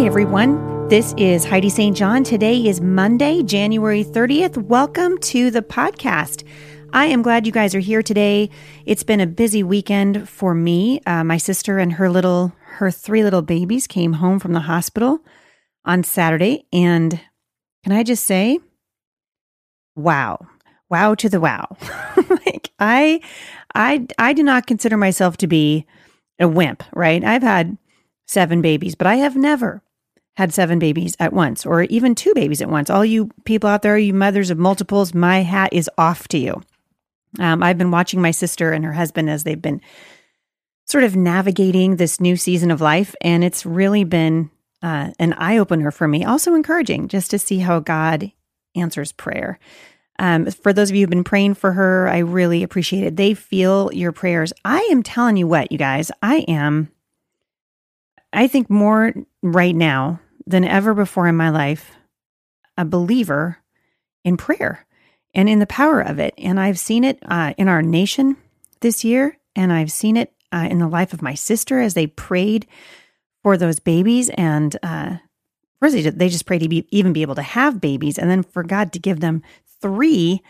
Hey everyone, this is Heidi St. John. Today is Monday, January 30th. Welcome to the podcast. I am glad you guys are here today. It's been a busy weekend for me. Uh, my sister and her little, her three little babies came home from the hospital on Saturday. And can I just say, wow, wow to the wow. like I, I, I do not consider myself to be a wimp, right? I've had seven babies, but I have never had seven babies at once or even two babies at once. All you people out there, you mothers of multiples, my hat is off to you. Um, I've been watching my sister and her husband as they've been sort of navigating this new season of life, and it's really been uh, an eye opener for me. Also encouraging just to see how God answers prayer. Um, for those of you who've been praying for her, I really appreciate it. They feel your prayers. I am telling you what, you guys, I am I think more right now than ever before in my life, a believer in prayer and in the power of it. And I've seen it uh, in our nation this year, and I've seen it uh, in the life of my sister as they prayed for those babies. And uh, first, they just prayed to be, even be able to have babies, and then for God to give them three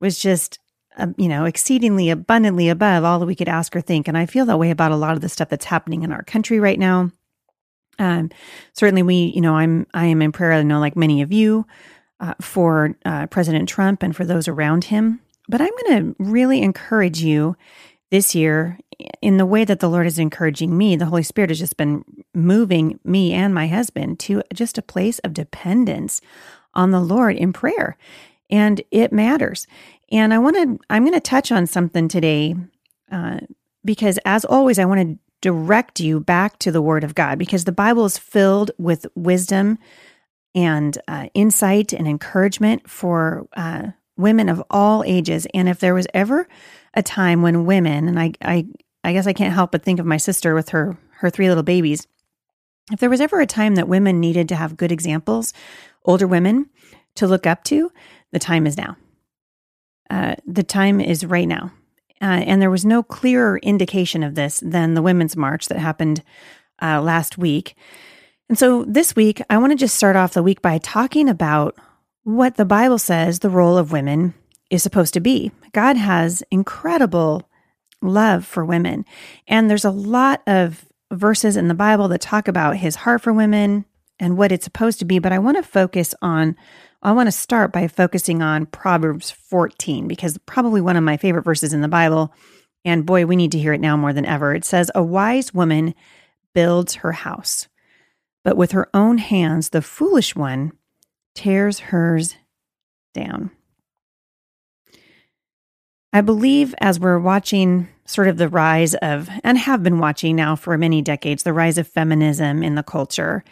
was just uh, you know, exceedingly abundantly above all that we could ask or think. And I feel that way about a lot of the stuff that's happening in our country right now. Um, certainly, we, you know, I'm I am in prayer. I know, like many of you, uh, for uh, President Trump and for those around him. But I'm going to really encourage you this year in the way that the Lord is encouraging me. The Holy Spirit has just been moving me and my husband to just a place of dependence on the Lord in prayer, and it matters. And I want to. I'm going to touch on something today. Uh, because as always, I want to direct you back to the Word of God because the Bible is filled with wisdom and uh, insight and encouragement for uh, women of all ages. And if there was ever a time when women, and I, I, I guess I can't help but think of my sister with her her three little babies. If there was ever a time that women needed to have good examples, older women to look up to, the time is now. Uh, the time is right now. Uh, and there was no clearer indication of this than the Women's March that happened uh, last week. And so this week, I want to just start off the week by talking about what the Bible says the role of women is supposed to be. God has incredible love for women. And there's a lot of verses in the Bible that talk about his heart for women and what it's supposed to be. But I want to focus on I want to start by focusing on Proverbs 14 because probably one of my favorite verses in the Bible. And boy, we need to hear it now more than ever. It says, A wise woman builds her house, but with her own hands, the foolish one tears hers down. I believe as we're watching sort of the rise of, and have been watching now for many decades, the rise of feminism in the culture.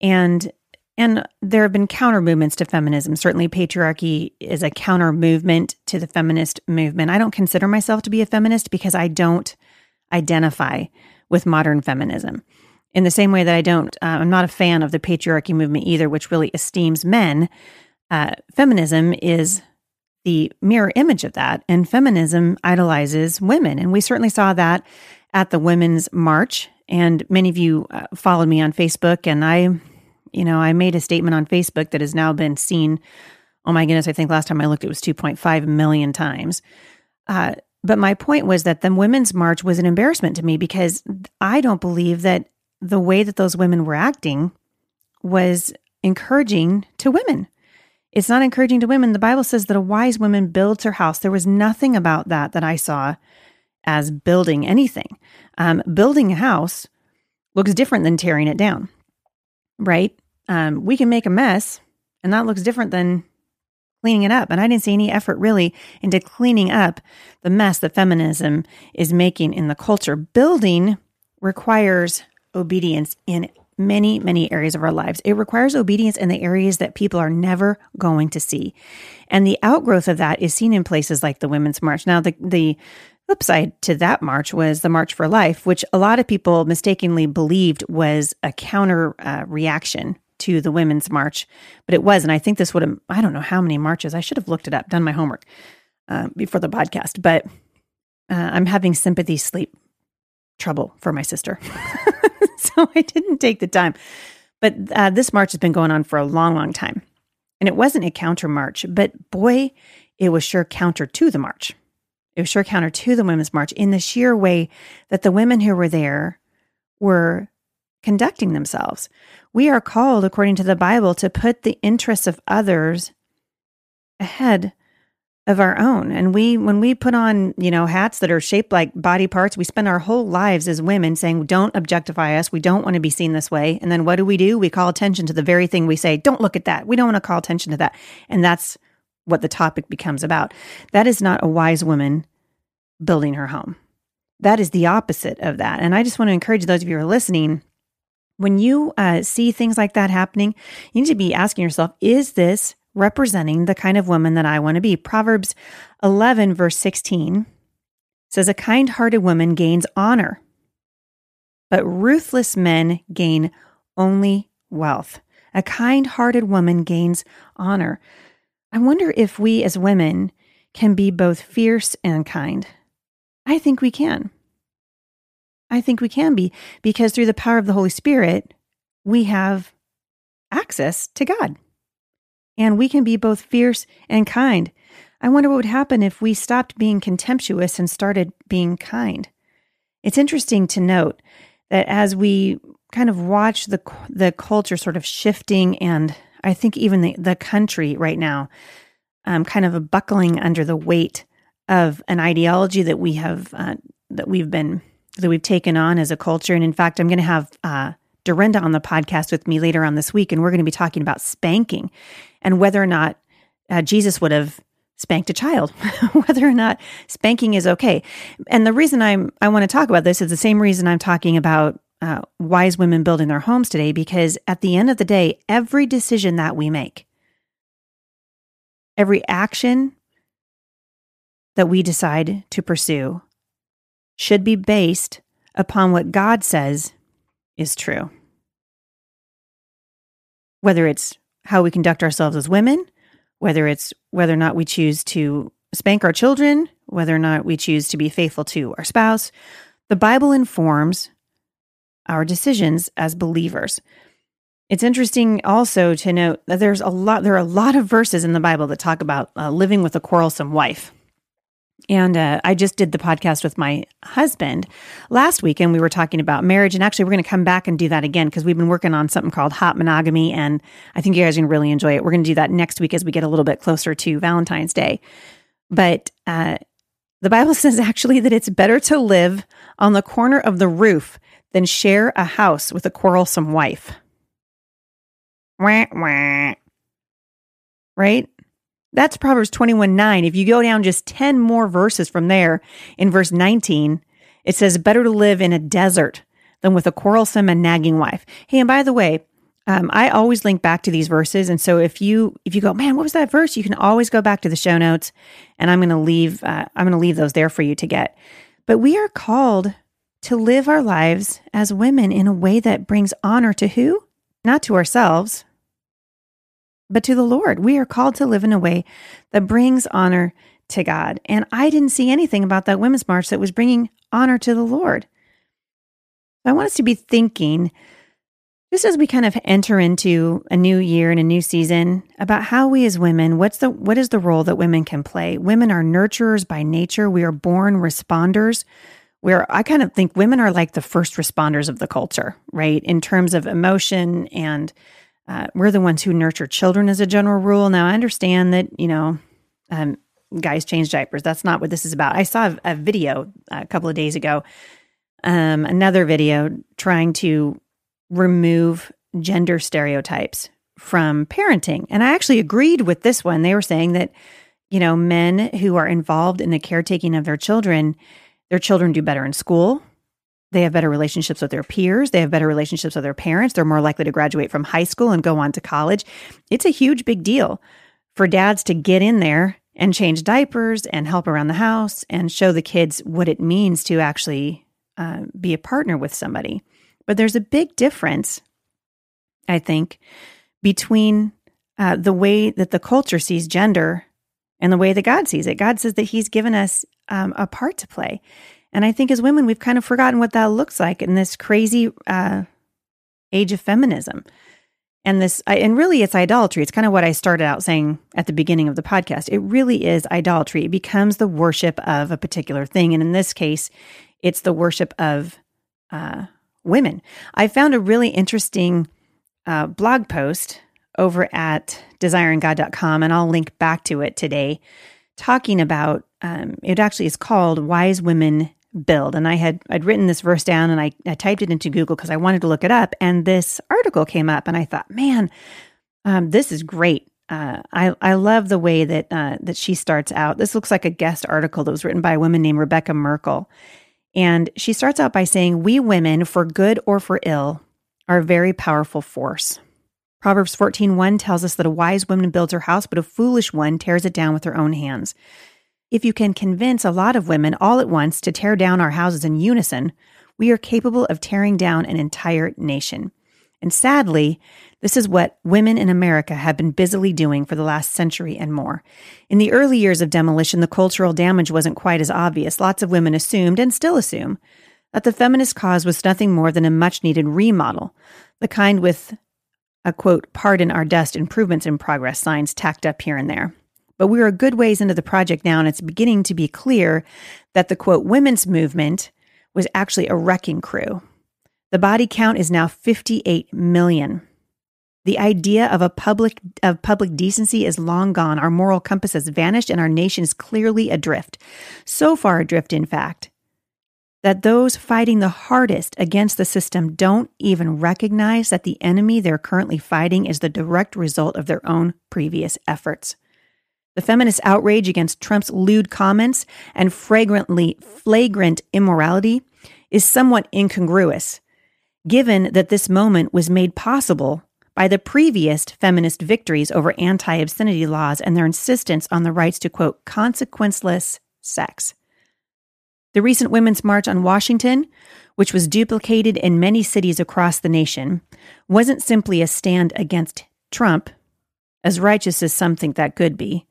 And and there have been counter movements to feminism. Certainly, patriarchy is a counter movement to the feminist movement. I don't consider myself to be a feminist because I don't identify with modern feminism. In the same way that I don't, uh, I'm not a fan of the patriarchy movement either, which really esteems men. Uh, feminism is the mirror image of that, and feminism idolizes women. And we certainly saw that at the Women's March. And many of you uh, followed me on Facebook, and I you know, I made a statement on Facebook that has now been seen. Oh my goodness, I think last time I looked, it was 2.5 million times. Uh, but my point was that the Women's March was an embarrassment to me because I don't believe that the way that those women were acting was encouraging to women. It's not encouraging to women. The Bible says that a wise woman builds her house. There was nothing about that that I saw as building anything. Um, building a house looks different than tearing it down right? Um, we can make a mess, and that looks different than cleaning it up. And I didn't see any effort really into cleaning up the mess that feminism is making in the culture. Building requires obedience in many, many areas of our lives. It requires obedience in the areas that people are never going to see. And the outgrowth of that is seen in places like the Women's March. Now, the, the flip side to that march was the March for Life, which a lot of people mistakenly believed was a counter uh, reaction to the Women's March, but it was. And I think this would have, I don't know how many marches. I should have looked it up, done my homework uh, before the podcast, but uh, I'm having sympathy sleep trouble for my sister. so I didn't take the time. But uh, this march has been going on for a long, long time. And it wasn't a counter march, but boy, it was sure counter to the march. It was sure counter to the Women's March in the sheer way that the women who were there were conducting themselves. We are called, according to the Bible, to put the interests of others ahead of our own. And we, when we put on, you know, hats that are shaped like body parts, we spend our whole lives as women saying, don't objectify us. We don't want to be seen this way. And then what do we do? We call attention to the very thing we say, don't look at that. We don't want to call attention to that. And that's what the topic becomes about. That is not a wise woman building her home. That is the opposite of that. And I just want to encourage those of you who are listening when you uh, see things like that happening, you need to be asking yourself, is this representing the kind of woman that I want to be. Proverbs 11, verse 16 says, A kind hearted woman gains honor, but ruthless men gain only wealth. A kind hearted woman gains honor. I wonder if we as women can be both fierce and kind. I think we can. I think we can be because through the power of the Holy Spirit, we have access to God and we can be both fierce and kind. I wonder what would happen if we stopped being contemptuous and started being kind. It's interesting to note that as we kind of watch the the culture sort of shifting, and I think even the, the country right now, um, kind of buckling under the weight of an ideology that we have uh, that we've been that we've taken on as a culture. And in fact, I'm going to have uh, Dorinda on the podcast with me later on this week, and we're going to be talking about spanking and whether or not uh, Jesus would have spanked a child, whether or not spanking is okay. And the reason I'm I want to talk about this is the same reason I'm talking about uh, wise women building their homes today, because at the end of the day, every decision that we make, every action that we decide to pursue, should be based upon what God says is true. Whether it's how we conduct ourselves as women, whether it's whether or not we choose to spank our children, whether or not we choose to be faithful to our spouse. The Bible informs our decisions as believers. It's interesting also to note that there's a lot there are a lot of verses in the Bible that talk about uh, living with a quarrelsome wife. And uh, I just did the podcast with my husband last week, and we were talking about marriage. And actually, we're going to come back and do that again because we've been working on something called hot monogamy. And I think you guys are going to really enjoy it. We're going to do that next week as we get a little bit closer to Valentine's Day. But uh, the Bible says actually that it's better to live on the corner of the roof than share a house with a quarrelsome wife. Wah, wah. Right? That's Proverbs 21 9. If you go down just 10 more verses from there, in verse 19, it says, Better to live in a desert than with a quarrelsome and nagging wife. Hey, and by the way, um, I always link back to these verses, and so if you if you go, man, what was that verse? You can always go back to the show notes, and I'm going to leave uh, I'm going to leave those there for you to get. But we are called to live our lives as women in a way that brings honor to who? Not to ourselves, but to the Lord. We are called to live in a way that brings honor to God. And I didn't see anything about that women's march that was bringing honor to the Lord. I want us to be thinking, just as we kind of enter into a new year and a new season, about how we as women, what's the what is the role that women can play? Women are nurturers by nature. We are born responders. Where I kind of think women are like the first responders of the culture, right? In terms of emotion and uh, we're the ones who nurture children as a general rule. Now, I understand that, you know, um, guys change diapers. That's not what this is about. I saw a, video a couple of days ago, um, another video trying to remove gender stereotypes from parenting. And I actually agreed with this one. They were saying that, you know, men who are involved in the caretaking of their children, their children do better in school. They have better relationships with their peers. They have better relationships with their parents. They're more likely to graduate from high school and go on to college. It's a huge big deal for dads to get in there and change diapers and help around the house and show the kids what it means to actually uh, be a partner with somebody. But there's a big difference, I think, between uh, the way that the culture sees gender and the way that God sees it. God says that He's given us um, a part to play. And I think as women, we've kind of forgotten what that looks like in this crazy uh, age of feminism. And this, and really, it's idolatry. It's kind of what I started out saying at the beginning of the podcast. It really is idolatry. It becomes the worship of a particular thing. And in this case, it's the worship of uh, women. I found a really interesting uh, blog post over at desiringgod.com, and I'll link back to it today, talking about um, it actually is called Wise Women Build. And I had I'd written this verse down and I, I typed it into Google because I wanted to look it up. And this article came up, and I thought, man, um, this is great. Uh, I I love the way that uh, that she starts out. This looks like a guest article that was written by a woman named Rebekah Merkle, and she starts out by saying, "We women, for good or for ill, are a very powerful force. Proverbs 14:1 tells us that a wise woman builds her house, but a foolish one tears it down with her own hands. If you can convince a lot of women all at once to tear down our houses in unison, we are capable of tearing down an entire nation. And sadly, this is what women in America have been busily doing for the last century and more. In the early years of demolition, the cultural damage wasn't quite as obvious. Lots of women assumed, and still assume, that the feminist cause was nothing more than a much needed remodel, the kind with a quote, pardon our dust improvements in progress signs tacked up here and there. But we are a good ways into the project now, and it's beginning to be clear that the quote, women's movement was actually a wrecking crew. The body count is now 58 million. The idea of a public of public decency is long gone. Our moral compass has vanished and our nation is clearly adrift. So far adrift, in fact, that those fighting the hardest against the system don't even recognize that the enemy they're currently fighting is the direct result of their own previous efforts. The feminist outrage against Trump's lewd comments and flagrantly flagrant immorality is somewhat incongruous, given that this moment was made possible by the previous feminist victories over anti obscenity laws and their insistence on the rights to, quote, consequenceless sex. The recent Women's March on Washington, which was duplicated in many cities across the nation, wasn't simply a stand against Trump, as righteous as some think that could be,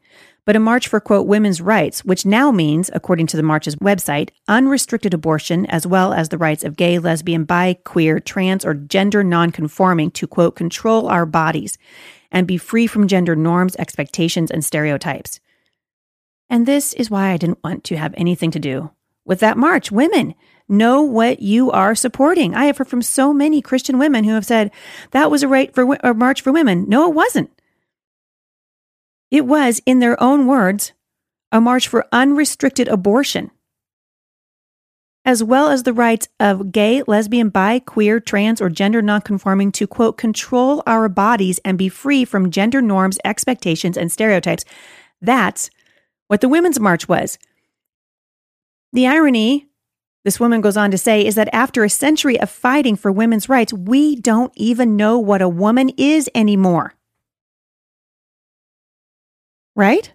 but a march for, quote, women's rights, which now means, according to the march's website, unrestricted abortion, as well as the rights of gay, lesbian, bi, queer, trans, or gender nonconforming to, quote, control our bodies and be free from gender norms, expectations, and stereotypes. And this is why I didn't want to have anything to do with that march. Women, know what you are supporting. I have heard from so many Christian women who have said that was a right for a march for women. No, it wasn't. It was, in their own words, a march for unrestricted abortion, as well as the rights of gay, lesbian, bi, queer, trans, or gender nonconforming to quote control our bodies and be free from gender norms, expectations, and stereotypes. That's what the Women's March was. The irony, this woman goes on to say, is that after a century of fighting for women's rights, we don't even know what a woman is anymore. Right?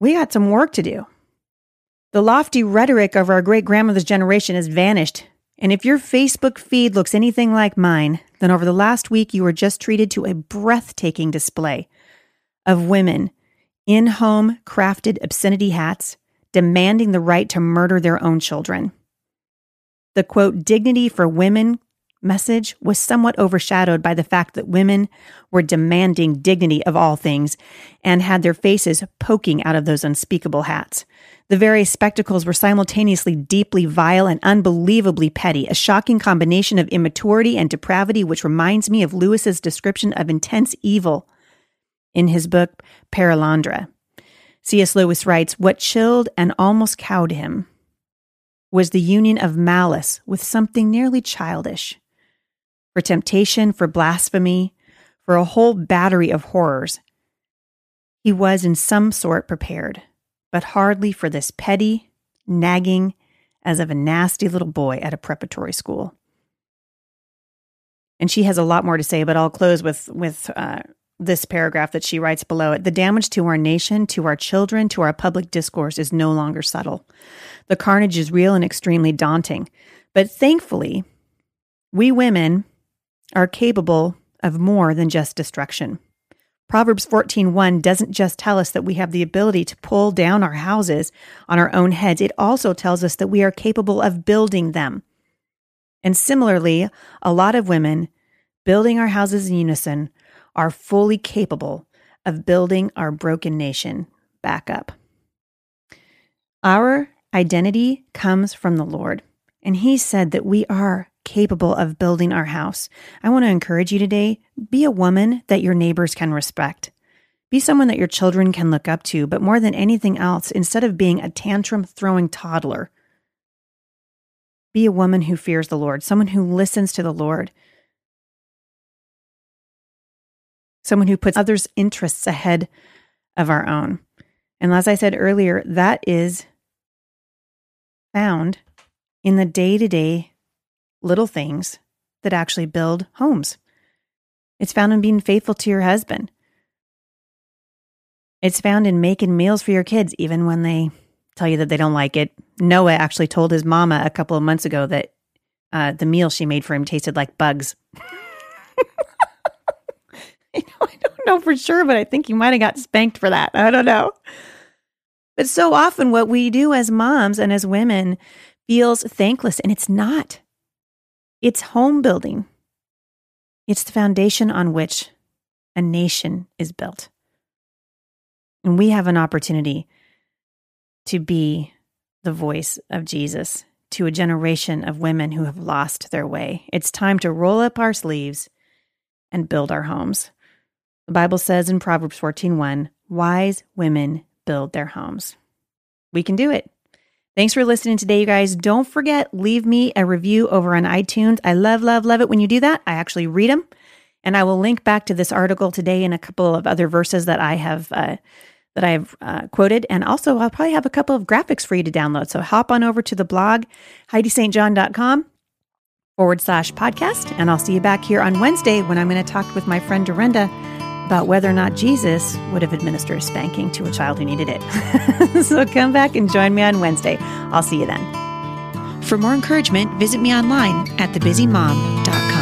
We got some work to do. The lofty rhetoric of our great grandmother's generation has vanished. And if your Facebook feed looks anything like mine, then over the last week you were just treated to a breathtaking display of women in home crafted obscenity hats demanding the right to murder their own children. The quote, dignity for women message was somewhat overshadowed by the fact that women were demanding dignity of all things and had their faces poking out of those unspeakable hats. The various spectacles were simultaneously deeply vile and unbelievably petty, a shocking combination of immaturity and depravity, which reminds me of Lewis's description of intense evil in his book Perelandra. C.S. Lewis writes What chilled and almost cowed him was the union of malice with something nearly childish. For temptation, for blasphemy, for a whole battery of horrors, he was in some sort prepared, but hardly for this petty, nagging, as of a nasty little boy at a preparatory school. And she has a lot more to say, but I'll close with with uh, this paragraph that she writes below it the damage to our nation, to our children, to our public discourse is no longer subtle. The carnage is real and extremely daunting. But thankfully, we women are capable of more than just destruction. Proverbs 14:1 doesn't just tell us that we have the ability to pull down our houses on our own heads. It also tells us that we are capable of building them. And similarly, a lot of women building our houses in unison, are fully capable of building our broken nation back up. Our identity comes from the Lord, and He said that we are capable of building our house. I want to encourage you today be a woman that your neighbors can respect. Be someone that your children can look up to, but more than anything else, instead of being a tantrum throwing toddler, be a woman who fears the Lord, someone who listens to the Lord, someone who puts others' interests ahead of our own. And as I said earlier, that is found in the day to day little things that actually build homes. It's found in being faithful to your husband. It's found in making meals for your kids, even when they tell you that they don't like it. Noah actually told his mama a couple of months ago that uh, the meal she made for him tasted like bugs. you know, I don't know for sure, but I think he might have got spanked for that. I don't know. But so often, what we do as moms and as women feels thankless, and it's not. It's home building, it's the foundation on which a nation is built. And we have an opportunity to be the voice of Jesus to a generation of women who have lost their way. It's time to roll up our sleeves and build our homes. The Bible says in Proverbs 14:1, wise women build their homes. We can do it. Thanks for listening today, you guys. Don't forget, leave me a review over on iTunes. I love, love, love it when you do that. I actually read them. And I will link back to this article today and a couple of other verses that I have uh, that I have uh, quoted. And also, I'll probably have a couple of graphics for you to download. So hop on over to the blog, HeidiSt.John.com forward slash podcast. And I'll see you back here on Wednesday when I'm going to talk with my friend Dorinda about whether or not Jesus would have administered a spanking to a child who needed it. so come back and join me on Wednesday. I'll see you then. For more encouragement, visit me online at thebusymom.com